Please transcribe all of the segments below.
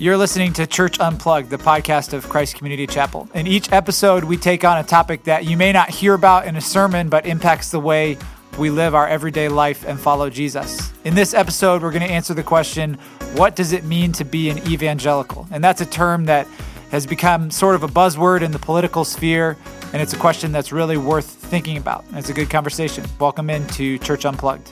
You're listening to Church Unplugged, the podcast of Christ Community Chapel. In each episode, we take on a topic that you may not hear about in a sermon, but impacts the way we live our everyday life and follow Jesus. In this episode, we're going to answer the question what does it mean to be an evangelical? And that's a term that has become sort of a buzzword in the political sphere, and it's a question that's really worth thinking about. It's a good conversation. Welcome into Church Unplugged.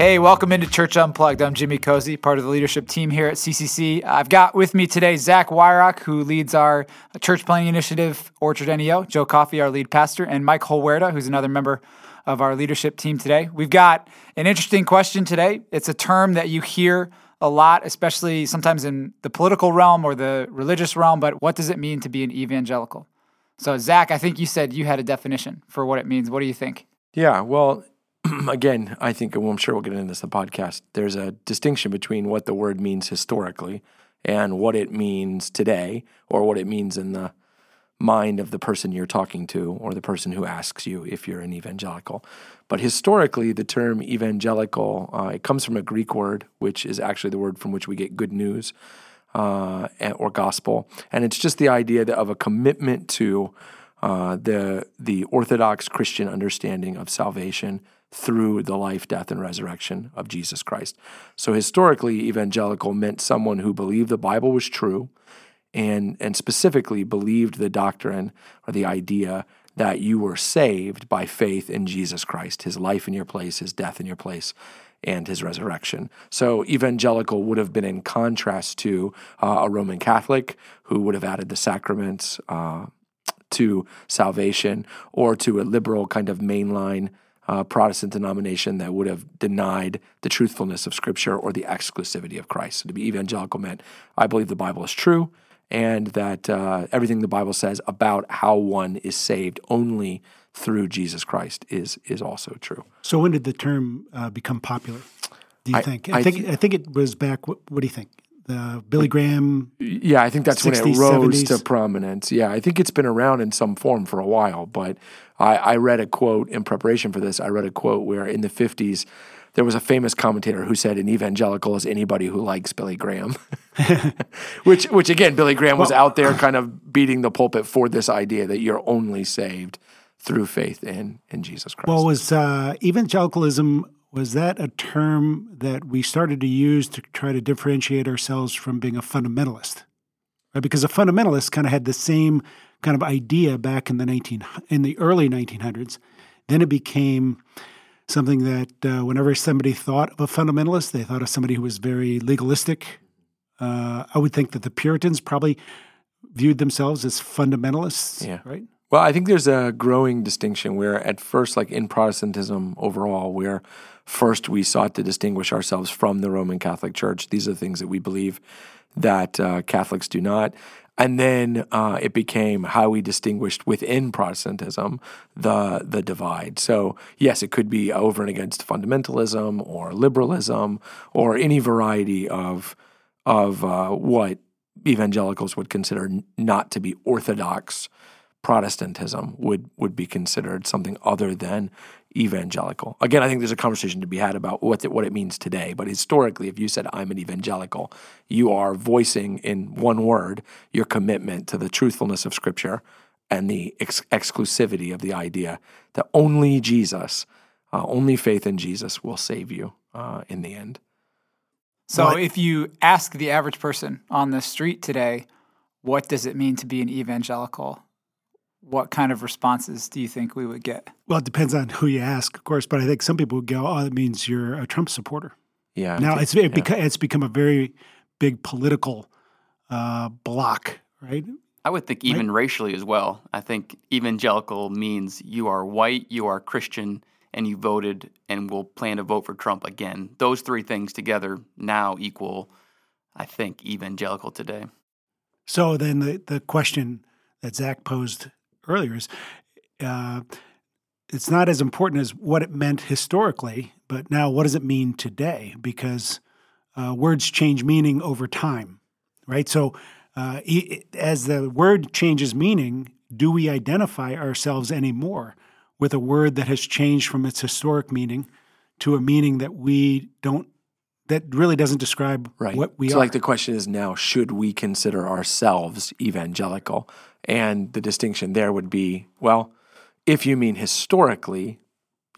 Hey, welcome into Church Unplugged. I'm Jimmy Cozy, part of the leadership team here at CCC. I've got with me today Zach Wyrock, who leads our church planning initiative, Orchard NEO, Joe Coffey, our lead pastor, and Mike Holwerda, who's another member of our leadership team today. We've got an interesting question today. It's a term that you hear a lot, especially sometimes in the political realm or the religious realm, but what does it mean to be an evangelical? So, Zach, I think you said you had a definition for what it means. What do you think? Yeah, well, again, I think, well, I'm sure we'll get into this in the podcast. There's a distinction between what the word means historically and what it means today, or what it means in the mind of the person you're talking to, or the person who asks you if you're an evangelical. But historically, the term evangelical uh, it comes from a Greek word, which is actually the word from which we get good news uh, or gospel, and it's just the idea of a commitment to uh, the the Orthodox Christian understanding of salvation through the life, death, and resurrection of Jesus Christ. So historically, evangelical meant someone who believed the Bible was true and, and specifically believed the doctrine or the idea that you were saved by faith in Jesus Christ, his life in your place, his death in your place, and his resurrection. So evangelical would have been in contrast to uh, a Roman Catholic who would have added the sacraments uh, to salvation, or to a liberal kind of mainline uh, Protestant denomination that would have denied the truthfulness of Scripture or the exclusivity of Christ. So to be evangelical meant I believe the Bible is true and that uh, everything the Bible says about how one is saved only through Jesus Christ is is also true. So when did the term uh, become popular? Do you I, think? I, I think th- I think it was back. What, what do you think? the Billy Graham. Yeah, I think that's 60s, when it rose 70s. to prominence. Yeah, I think it's been around in some form for a while. But I, I read a quote in preparation for this. I read a quote where in the 50s, there was a famous commentator who said an evangelical is anybody who likes Billy Graham, which, which again, Billy Graham was well, out there kind of beating the pulpit for this idea that you're only saved through faith in in Jesus Christ. Well, was uh, evangelicalism was that a term that we started to use to try to differentiate ourselves from being a fundamentalist? Right? Because a fundamentalist kind of had the same kind of idea back in the 19 in the early 1900s. Then it became something that uh, whenever somebody thought of a fundamentalist, they thought of somebody who was very legalistic. Uh, I would think that the Puritans probably viewed themselves as fundamentalists, yeah. right? Well, I think there's a growing distinction where, at first, like in Protestantism overall, where first we sought to distinguish ourselves from the Roman Catholic Church. These are the things that we believe that uh, Catholics do not. And then uh, it became how we distinguished within Protestantism the the divide. So yes, it could be over and against fundamentalism or liberalism or any variety of of uh, what evangelicals would consider not to be orthodox Protestantism would would be considered something other than evangelical. Again, I think there's a conversation to be had about what it, what it means today. But historically, if you said I'm an evangelical, you are voicing in one word your commitment to the truthfulness of Scripture and the ex- exclusivity of the idea that only Jesus, uh, only faith in Jesus, will save you uh, in the end. So, what? if you ask the average person on the street today, what does it mean to be an evangelical? What kind of responses do you think we would get? Well, it depends on who you ask, of course, but I think some people would go, "Oh, that means you're a Trump supporter." Yeah. Now it's it yeah. beca- it's become a very big political uh, block, right? I would think even right? racially as well. I think evangelical means you are white, you are Christian, and you voted and will plan to vote for Trump again. Those three things together now equal, I think, evangelical today. So then the, the question that Zach posed earlier is uh, it's not as important as what it meant historically, but now what does it mean today? Because uh, words change meaning over time, right? So uh, as the word changes meaning, do we identify ourselves anymore with a word that has changed from its historic meaning to a meaning that we don't that really doesn't describe Right. what we so, are. like, the question is now, should we consider ourselves evangelical? And the distinction there would be, well, if you mean historically,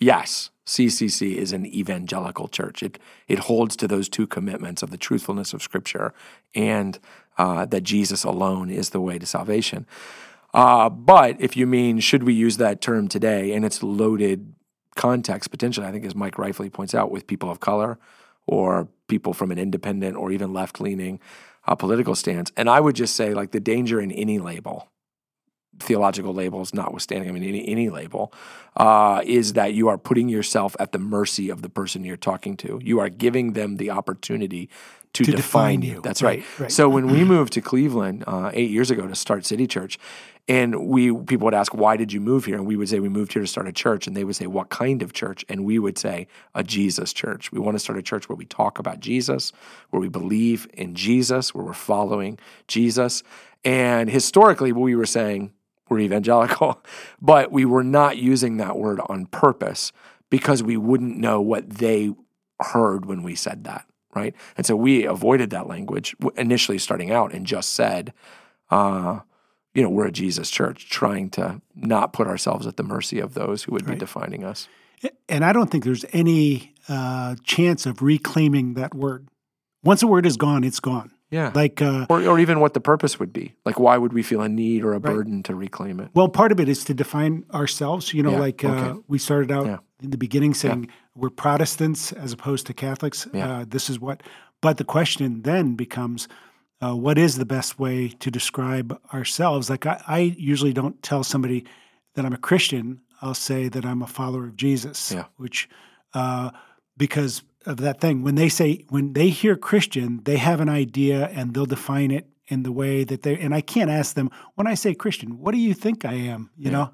yes, CCC is an evangelical church. It it holds to those two commitments of the truthfulness of Scripture and uh, that Jesus alone is the way to salvation. Uh, but if you mean should we use that term today, and it's loaded context potentially, I think as Mike rightfully points out, with people of color or people from an independent or even left leaning uh, political stance. And I would just say, like the danger in any label, theological labels notwithstanding, I mean, any, any label, uh, is that you are putting yourself at the mercy of the person you're talking to. You are giving them the opportunity to, To define, define you. That's right. Right, right. So when we moved to Cleveland uh, eight years ago to start City Church, and we people would ask, "Why did you move here?" And we would say, "We moved here to start a church." And they would say, "What kind of church?" And we would say, "A Jesus church. We want to start a church where we talk about Jesus, where we believe in Jesus, where we're following Jesus." And historically, we were saying, we're evangelical, but we were not using that word on purpose because we wouldn't know what they heard when we said that, right? And so we avoided that language initially starting out and just said, uh, you know, we're a Jesus church, trying to not put ourselves at the mercy of those who would be defining us. and I don't think there's any uh, chance of reclaiming that word. Once a word is gone, it's gone. Yeah. Like, uh, or, or even what the purpose would be. Like, why would we feel a need or a Right. burden to reclaim it? well, part of it is to define ourselves. You know, Yeah, like uh, okay. we started out Yeah. in the beginning saying we're Protestants as opposed to Catholics. Yeah. Uh, this is what. But the question then becomes, uh, what is the best way to describe ourselves? Like, I, I usually don't tell somebody that I'm a Christian. I'll say that I'm a follower of Jesus, Yeah. which uh, because of that thing. When they say when they hear Christian, they have an idea and they'll define it in the way that they. And I can't ask them when I say Christian, what do you think I am? You know,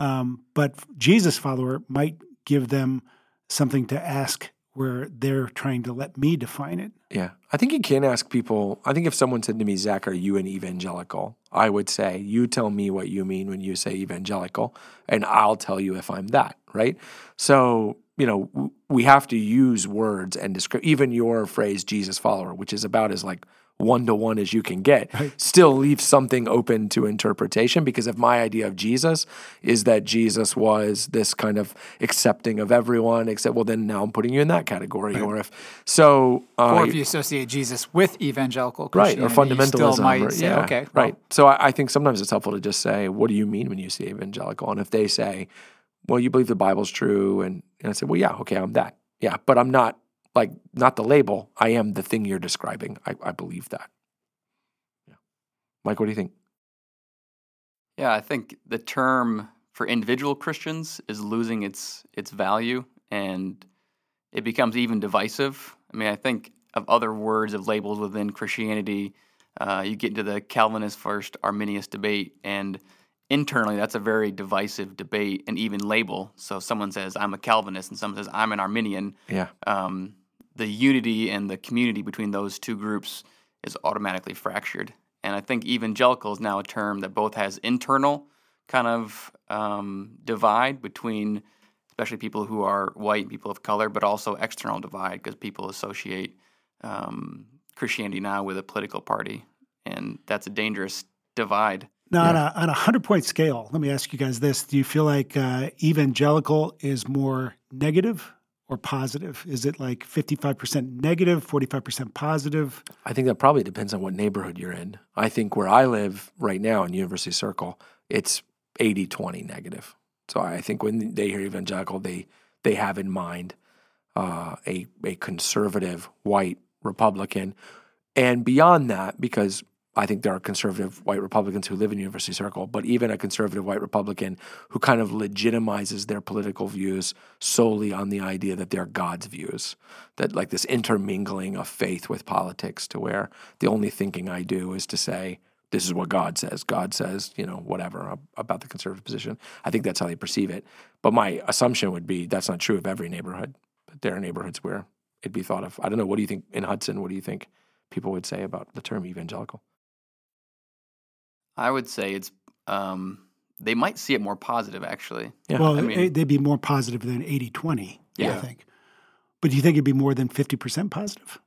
um, but Jesus follower might give them something to ask where they're trying to let me define it. Yeah. I think you can ask people. I think if someone said to me, Zach, are you an evangelical? I would say, you tell me what you mean when you say evangelical, and I'll tell you if I'm that, right? So, you know, we have to use words and describe, even your phrase, Jesus follower, which is about as like one to one as you can get, still leaves something open to interpretation. Because if my idea of Jesus is that Jesus was this kind of accepting of everyone, except, well, then now I'm putting you in that category. Or if, so, uh, or if you associate Jesus with evangelical right or Christianity, you still fundamentalism might or, say, yeah, okay, well, right so I, I think sometimes it's helpful to just say what do you mean when you say evangelical? And if they say well you believe the bible's true and, and i say well yeah okay i'm that. Yeah but i'm not like not the label i am the thing you're describing i, I believe that yeah mike what do you think Yeah, I think the term for individual Christians is losing its its value and it becomes even divisive. I mean, I think of other words of labels within Christianity, uh, you get into the Calvinist first Arminian debate, and internally that's a very divisive debate and even label. So someone says I'm a Calvinist and someone says I'm an Arminian. yeah Um, the unity and the community between those two groups is automatically fractured. And I think evangelical is now a term that both has internal kind of um, divide between, especially people who are white and people of color, but also external divide because people associate um, Christianity now with a political party. And that's a dangerous divide. Now, on, a, on a 100 point scale, let me ask you guys this. Do you feel like uh, evangelical is more negative or positive? Is it like 55% negative, 45% positive? I think that probably depends on what neighborhood you're in. I think where I live right now in University Circle, it's 80 20 negative. So I think when they hear evangelical, they they have in mind uh, a a conservative white Republican, and beyond that, because I think there are conservative white Republicans who live in University Circle, but even a conservative white Republican who kind of legitimizes their political views solely on the idea that they're God's views, that like this intermingling of faith with politics, to where the only thinking I do is to say, this is what God says. God says, you know, whatever about the conservative position. I think that's how they perceive it. But my assumption would be that's not true of every neighborhood. But there are neighborhoods where it'd be thought of. I don't know. What do you think in Hudson? What do you think people would say about the term evangelical? I would say it's, um, they might see it more positive actually. Yeah. well, I mean- eh, they'd be more positive than 80 20, I think. But do you think it'd be more than 50% positive?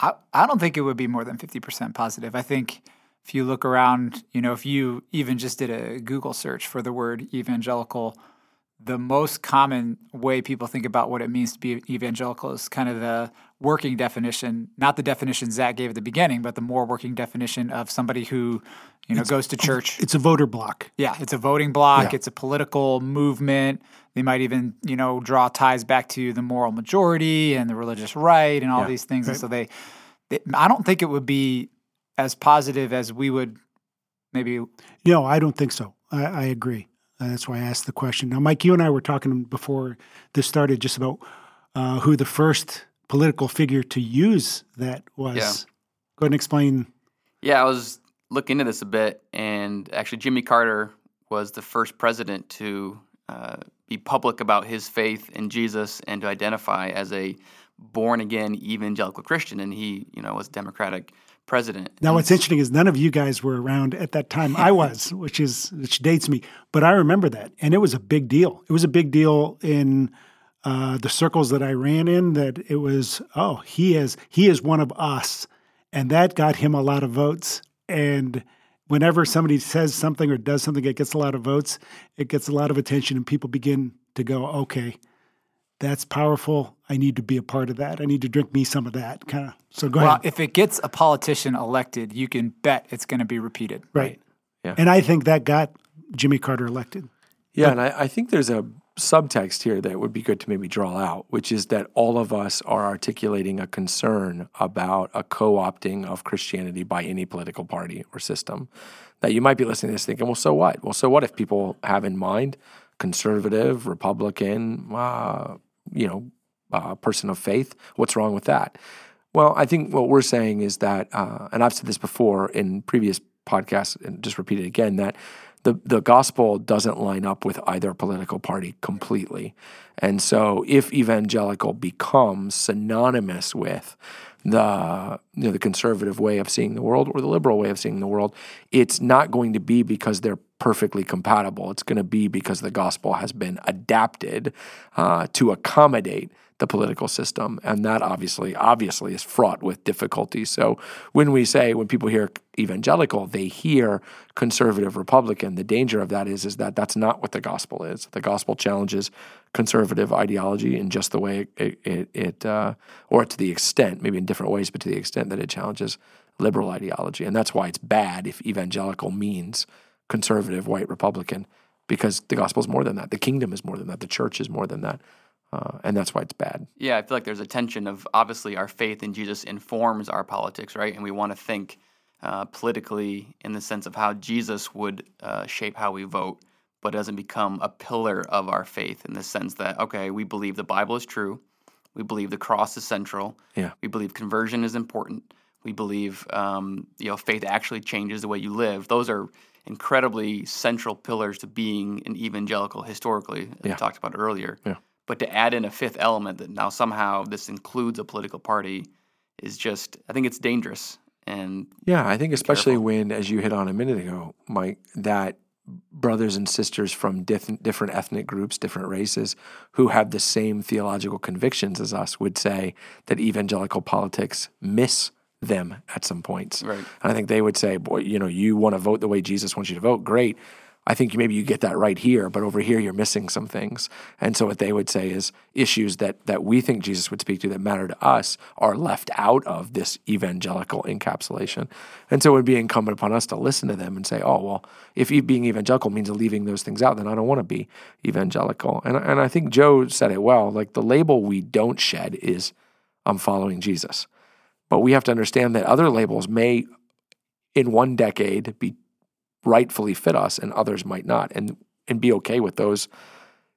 I, I don't think it would be more than 50% positive. I think if you look around, you know, if you even just did a Google search for the word evangelical, the most common way people think about what it means to be evangelical is kind of the working definition, not the definition Zach gave at the beginning, but the more working definition of somebody who, you know, goes to church. It's a voter block. Yeah, it's a voting block. Yeah. It's a political movement. They might even, you know, draw ties back to the moral majority and the religious right and all Yeah. these things. And so they, they, I don't think it would be as positive as we would maybe. No, I don't think so. I, I agree. Uh, that's why I asked the question. Now, Mike, you and I were talking before this started just about uh, who the first political figure to use that was. Yeah. Go ahead and explain. Yeah, I was looking into this a bit, and actually, Jimmy Carter was the first president to uh, be public about his faith in Jesus and to identify as a born again evangelical Christian, and he, you know, was Democratic president. Now, what's interesting is none of you guys were around at that time. I was, which is which dates me, but I remember that, and it was a big deal. It was a big deal in uh, the circles that I ran in. That it was, oh, he is he is one of us, and that got him a lot of votes. And whenever somebody says something or does something that gets a lot of votes, it gets a lot of attention, and people begin to go, okay, that's powerful. I need to be a part of that. I need to drink me some of that, kind of. So go Well, ahead. if it gets a politician elected, you can bet it's going to be repeated. Right. Yeah. And I think that got Jimmy Carter elected. Yeah, and I, I think there's a subtext here that would be good to maybe draw out, which is that all of us are articulating a concern about a co opting of Christianity by any political party or system. That you might be listening to this thinking, well, so what? Well, so what if people have in mind conservative, Republican, uh, you know, uh, person of faith? What's wrong with that? Well, I think what we're saying is that, uh, and I've said this before in previous podcasts, and just repeat it again, that the the gospel doesn't line up with either political party completely. And so if evangelical becomes synonymous with the you know the conservative way of seeing the world or the liberal way of seeing the world, it's not going to be because they're perfectly compatible. It's going to be because the gospel has been adapted uh, to accommodate the political system, and that obviously obviously is fraught with difficulties. So when we say when people hear evangelical, they hear conservative Republican. The danger of that is is that that's not what the gospel is. The gospel challenges conservative ideology in just the way it, it, it uh, or to the extent, maybe in different ways, but to the extent that it challenges liberal ideology, and that's why it's bad if evangelical means conservative white Republican, because the gospel is more than that. The kingdom is more than that. The church is more than that. Uh, and that's why it's bad. Yeah, I feel like there's a tension of obviously our faith in Jesus informs our politics, right? And we want to think uh, politically in the sense of how Jesus would uh, shape how we vote, but it doesn't become a pillar of our faith in the sense that, okay, we believe the Bible is true. We believe the cross is central. Yeah. We believe conversion is important. We believe, um, you know, faith actually changes the way you live. Those are incredibly central pillars to being an evangelical historically, as we talked about earlier. Yeah. But to add in a fifth element that now somehow this includes a political party is just, I think it's dangerous. And Yeah, I think especially careful. when, as you hit on a minute ago, Mike, that brothers and sisters from diff- different ethnic groups, different races, who have the same theological convictions as us, would say that evangelical politics miss them at some points. Right. And I think they would say, "Boy, you know, you want to vote the way Jesus wants you to vote. Great. I think maybe you get that right here, but over here you're missing some things." And so what they would say is issues that that we think Jesus would speak to that matter to us are left out of this evangelical encapsulation. And so it would be incumbent upon us to listen to them and say, "Oh, well, if being evangelical means leaving those things out, then I don't want to be evangelical." And and I think Joe said it well. Like the label we don't shed is I'm following Jesus. But we have to understand that other labels may, in one decade, be rightfully fit us, and others might not, and and be okay with those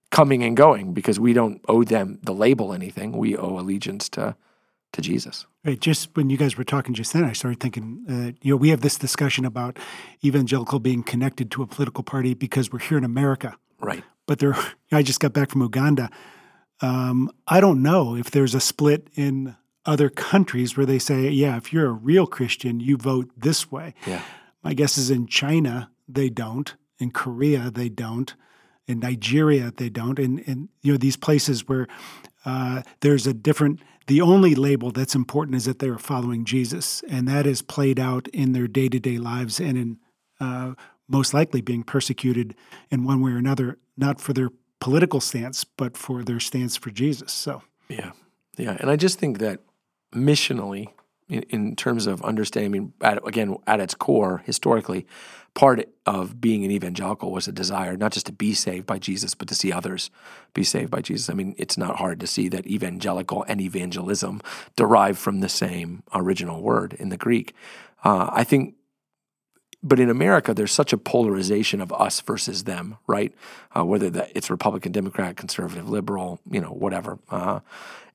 coming and going because we don't owe them the label anything. We owe allegiance to to Jesus. Right. Just when you guys were talking just then, I started thinking, uh, you know, we have this discussion about evangelical being connected to a political party because we're here in America. Right. But there, I just got back from Uganda. Um, I don't know if there's a split in other countries where they say, yeah, if you're a real Christian, you vote this way. Yeah. My guess is in China, they don't. In Korea, they don't. In Nigeria, they don't. And, and you know, these places where uh, there's a different. The only label that's important is that they are following Jesus, and that is played out in their day to day lives and in uh, most likely being persecuted in one way or another, not for their political stance, but for their stance for Jesus. So, yeah, yeah, and I just think that missionally, in, in terms of understanding, at, again, at its core, historically, part of being an evangelical was a desire not just to be saved by Jesus, but to see others be saved by Jesus. I mean, it's not hard to see that evangelical and evangelism derive from the same original word in the Greek. Uh, I think but in America, there's such a polarization of us versus them, right? Uh, whether that it's Republican, Democrat, conservative, liberal, you know, whatever. Uh,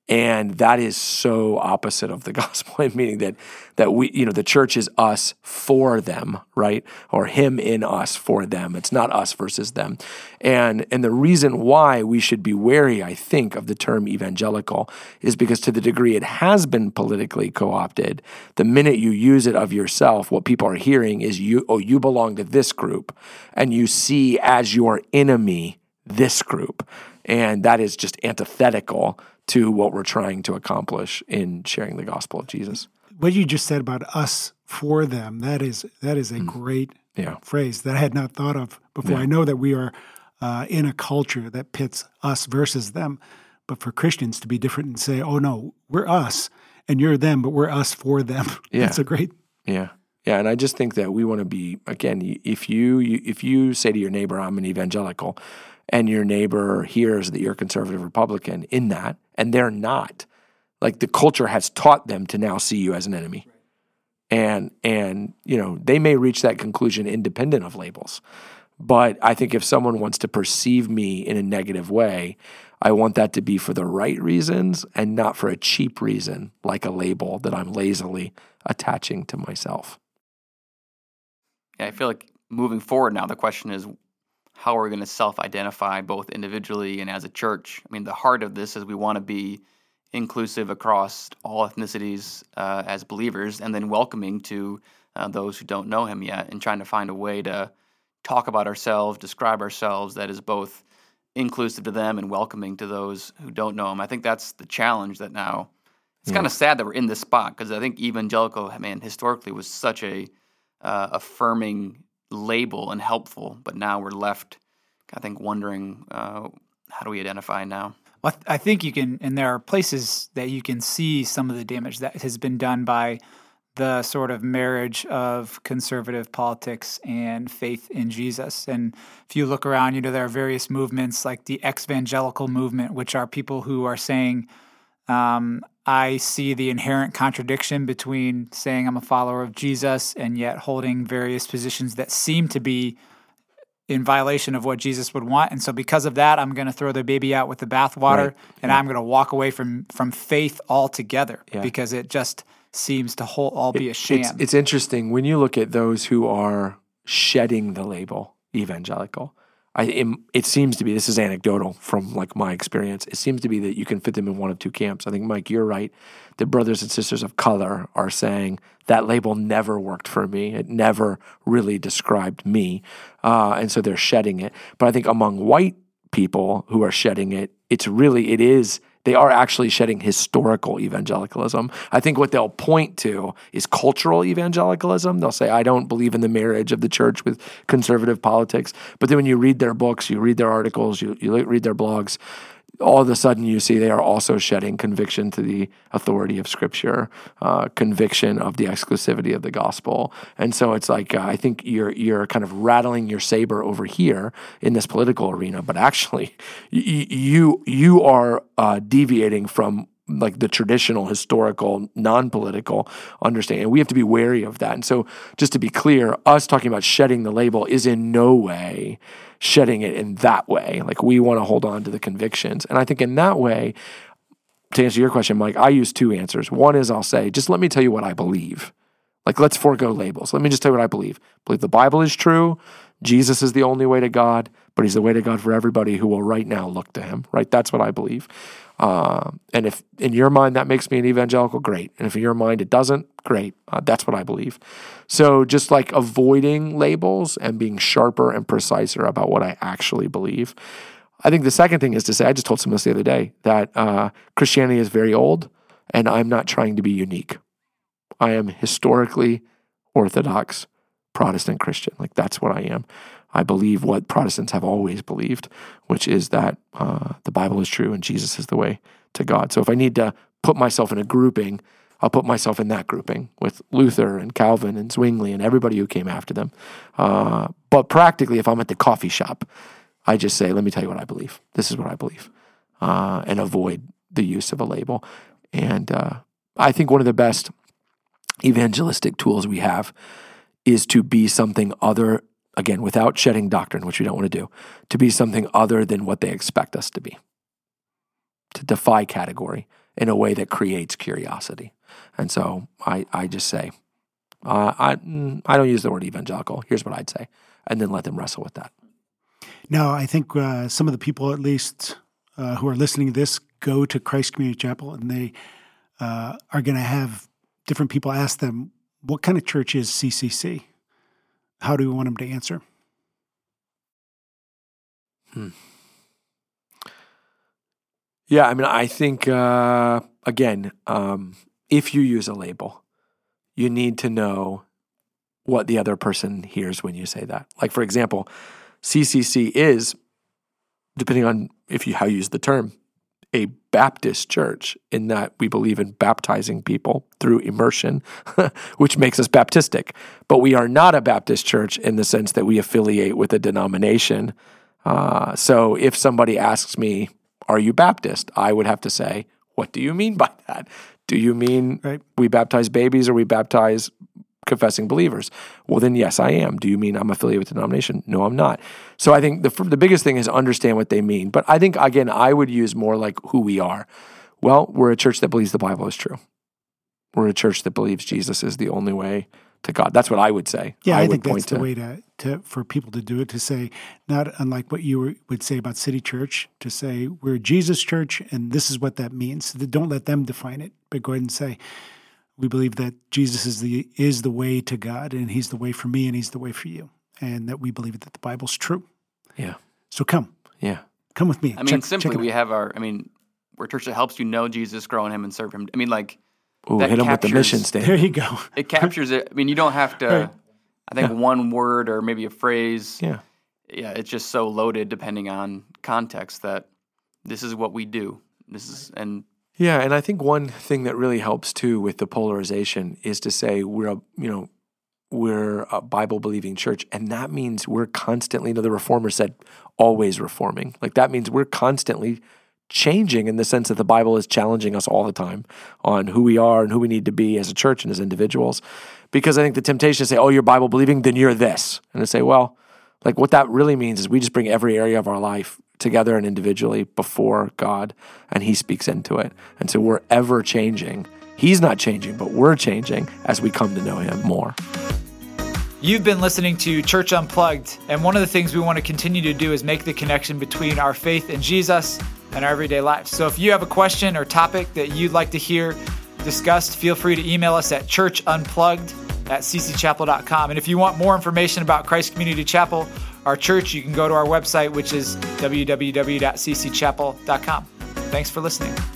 and that is so opposite of the gospel meaning that that we you know the church is us for them right? Or him in us for them. It's not us versus them. And and the reason why we should be wary i think of the term evangelical is because to the degree it has been politically co-opted the minute you use it of yourself what people are hearing is you oh you belong to this group. And you see as your enemy this group. And that is just antithetical to what we're trying to accomplish in sharing the gospel of Jesus. What you just said about us for them, that is that is a mm. great yeah. phrase that I had not thought of before. Yeah. I know that we are uh, in a culture that pits us versus them, but for Christians to be different and say, "Oh no, we're us and you're them, but we're us for them." Yeah. That's a great Yeah. Yeah, and I just think that we want to be again. If you, you if you say to your neighbor, "I'm an evangelical," and your neighbor hears that you're a conservative Republican in that, and they're not. Like the culture has taught them to now see you as an enemy. And and you know, they may reach that conclusion independent of labels. But I think if someone wants to perceive me in a negative way, I want that to be for the right reasons and not for a cheap reason, like a label that I'm lazily attaching to myself. Yeah, I feel like moving forward now, the question is how we're we going to self identify both individually and as a church? I mean, the heart of this is we want to be inclusive across all ethnicities uh, as believers and then welcoming to uh, those who don't know Him yet and trying to find a way to talk about ourselves, describe ourselves that is both inclusive to them and welcoming to those who don't know Him. I think that's the challenge that now. It's yeah. kind of sad that we're in this spot because I think evangelical, man, historically was such a uh, affirming label and helpful, but now we're left, I think, wondering uh, how do we identify now? Well, I think you can, and there are places that you can see some of the damage that has been done by the sort of marriage of conservative politics and faith in Jesus. And if you look around, you know, there are various movements like the exvangelical movement, which are people who are saying, um, I see the inherent contradiction between saying I'm a follower of Jesus and yet holding various positions that seem to be in violation of what Jesus would want. And so because of that, I'm going to throw the baby out with the bathwater right. and yeah. I'm going to walk away from from faith altogether yeah. because it just seems to whole, all be a sham. It's, it's interesting when you look at those who are shedding the label evangelical I, it, it, seems to be this is anecdotal from like my experience. It seems to be that you can fit them in one of two camps. I think Mike, you're right. The brothers and sisters of color are saying that label never worked for me. It never really described me, uh, and so they're shedding it. But I think among white people who are shedding it, it's really it is they are actually shedding historical evangelicalism. I think what they'll point to is cultural evangelicalism. They'll say, I don't believe in the marriage of the church with conservative politics. But then when you read their books, you read their articles, you, you read their blogs, all of a sudden you see they are also shedding conviction to the authority of Scripture, uh, conviction of the exclusivity of the gospel, and so it's like uh, I think you're you're kind of rattling your saber over here in this political arena, but actually y- you you are uh, deviating from like the traditional historical non-political understanding and we have to be wary of that. And so just to be clear us talking about shedding the label is in no way shedding it in that way. Like we want to hold on to the convictions. And I think in that way, to answer your question, Mike, I use two answers. One is I'll say, just let me tell you what I believe. Like let's forego labels. Let me just tell you what I believe. I believe the Bible is true. Jesus is the only way to God, but he's the way to God for everybody who will right now look to him, right? That's what I believe. Uh, and if in your mind that makes me an evangelical, great. And if in your mind it doesn't, great. Uh, that's what I believe. So just like avoiding labels and being sharper and preciser about what I actually believe. I think the second thing is to say, I just told someone this the other day that uh, Christianity is very old, and I'm not trying to be unique. I am historically Orthodox Protestant Christian. Like that's what I am. I believe what Protestants have always believed, which is that uh, the Bible is true and Jesus is the way to God. So if I need to put myself in a grouping, I'll put myself in that grouping with Luther and Calvin and Zwingli and everybody who came after them. Uh, but practically, if I'm at the coffee shop, I just say, let me tell you what I believe. This is what I believe, uh, and avoid the use of a label. And uh, I think one of the best evangelistic tools we have is to be something other, again, without shedding doctrine, which we don't want to do, to be something other than what they expect us to be, to defy category in a way that creates curiosity. And so I, I just say, uh, I, mm, I don't use the word evangelical. Here's what I'd say. And then let them wrestle with that. Now, I think uh, some of the people, at least uh, who are listening to this, go to Christ Community Chapel and they uh, are going to have different people ask them, What kind of church is CCC? How do we want them to answer? Hmm. Yeah, I mean, I think, uh, again, um, if you use a label, you need to know what the other person hears when you say that. Like, for example, CCC is, depending on if you how you use the term, a Baptist church in that we believe in baptizing people through immersion, which makes us Baptistic. But we are not a Baptist church in the sense that we affiliate with a denomination. Uh, so if somebody asks me, Are you Baptist? I would have to say, What do you mean by that? Do you mean right. we baptize babies or we baptize confessing believers? Well, then yes, I am. Do you mean I'm affiliated with the denomination? No, I'm not. So I think the the biggest thing is understand what they mean. But I think again, I would use more like who we are. Well, we're a church that believes the Bible is true. We're a church that believes Jesus is the only way to God. That's what I would say. Yeah, I, I think that's the way to, to for people to do it. To say not unlike what you were, would say about City Church. To say we're a Jesus Church, and this is what that means. Don't let them define it, but go ahead and say we believe that Jesus is the is the way to God, and He's the way for me, and He's the way for you, and that we believe that the Bible's true. Yeah. So come. Yeah. Come with me. I mean, check, simply, check we have our. I mean, we're a church that helps you know Jesus, grow in Him, and serve Him. I mean, like. Ooh, hit him with the mission statement. There you go. it captures it. I mean, you don't have to. Right. I think yeah. one word or maybe a phrase. Yeah. Yeah, it's just so loaded depending on context that this is what we do. This is and yeah, and I think one thing that really helps too with the polarization is to say we're a you know we're a Bible believing church, and that means we're constantly. You know, the reformer said always reforming. Like that means we're constantly changing in the sense that the Bible is challenging us all the time on who we are and who we need to be as a church and as individuals. Because I think the temptation to say, "Oh, you're Bible believing, then you're this," and to say, "Well." Like what that really means is we just bring every area of our life together and individually before God, and He speaks into it. And so we're ever changing. He's not changing, but we're changing as we come to know Him more. You've been listening to Church Unplugged, and one of the things we want to continue to do is make the connection between our faith in Jesus and our everyday lives. So if you have a question or topic that you'd like to hear discussed, feel free to email us at churchunplugged at ccchapel.com. And if you want more information about Christ Community Chapel, our church, you can go to our website, which is www.ccchapel.com. Thanks for listening.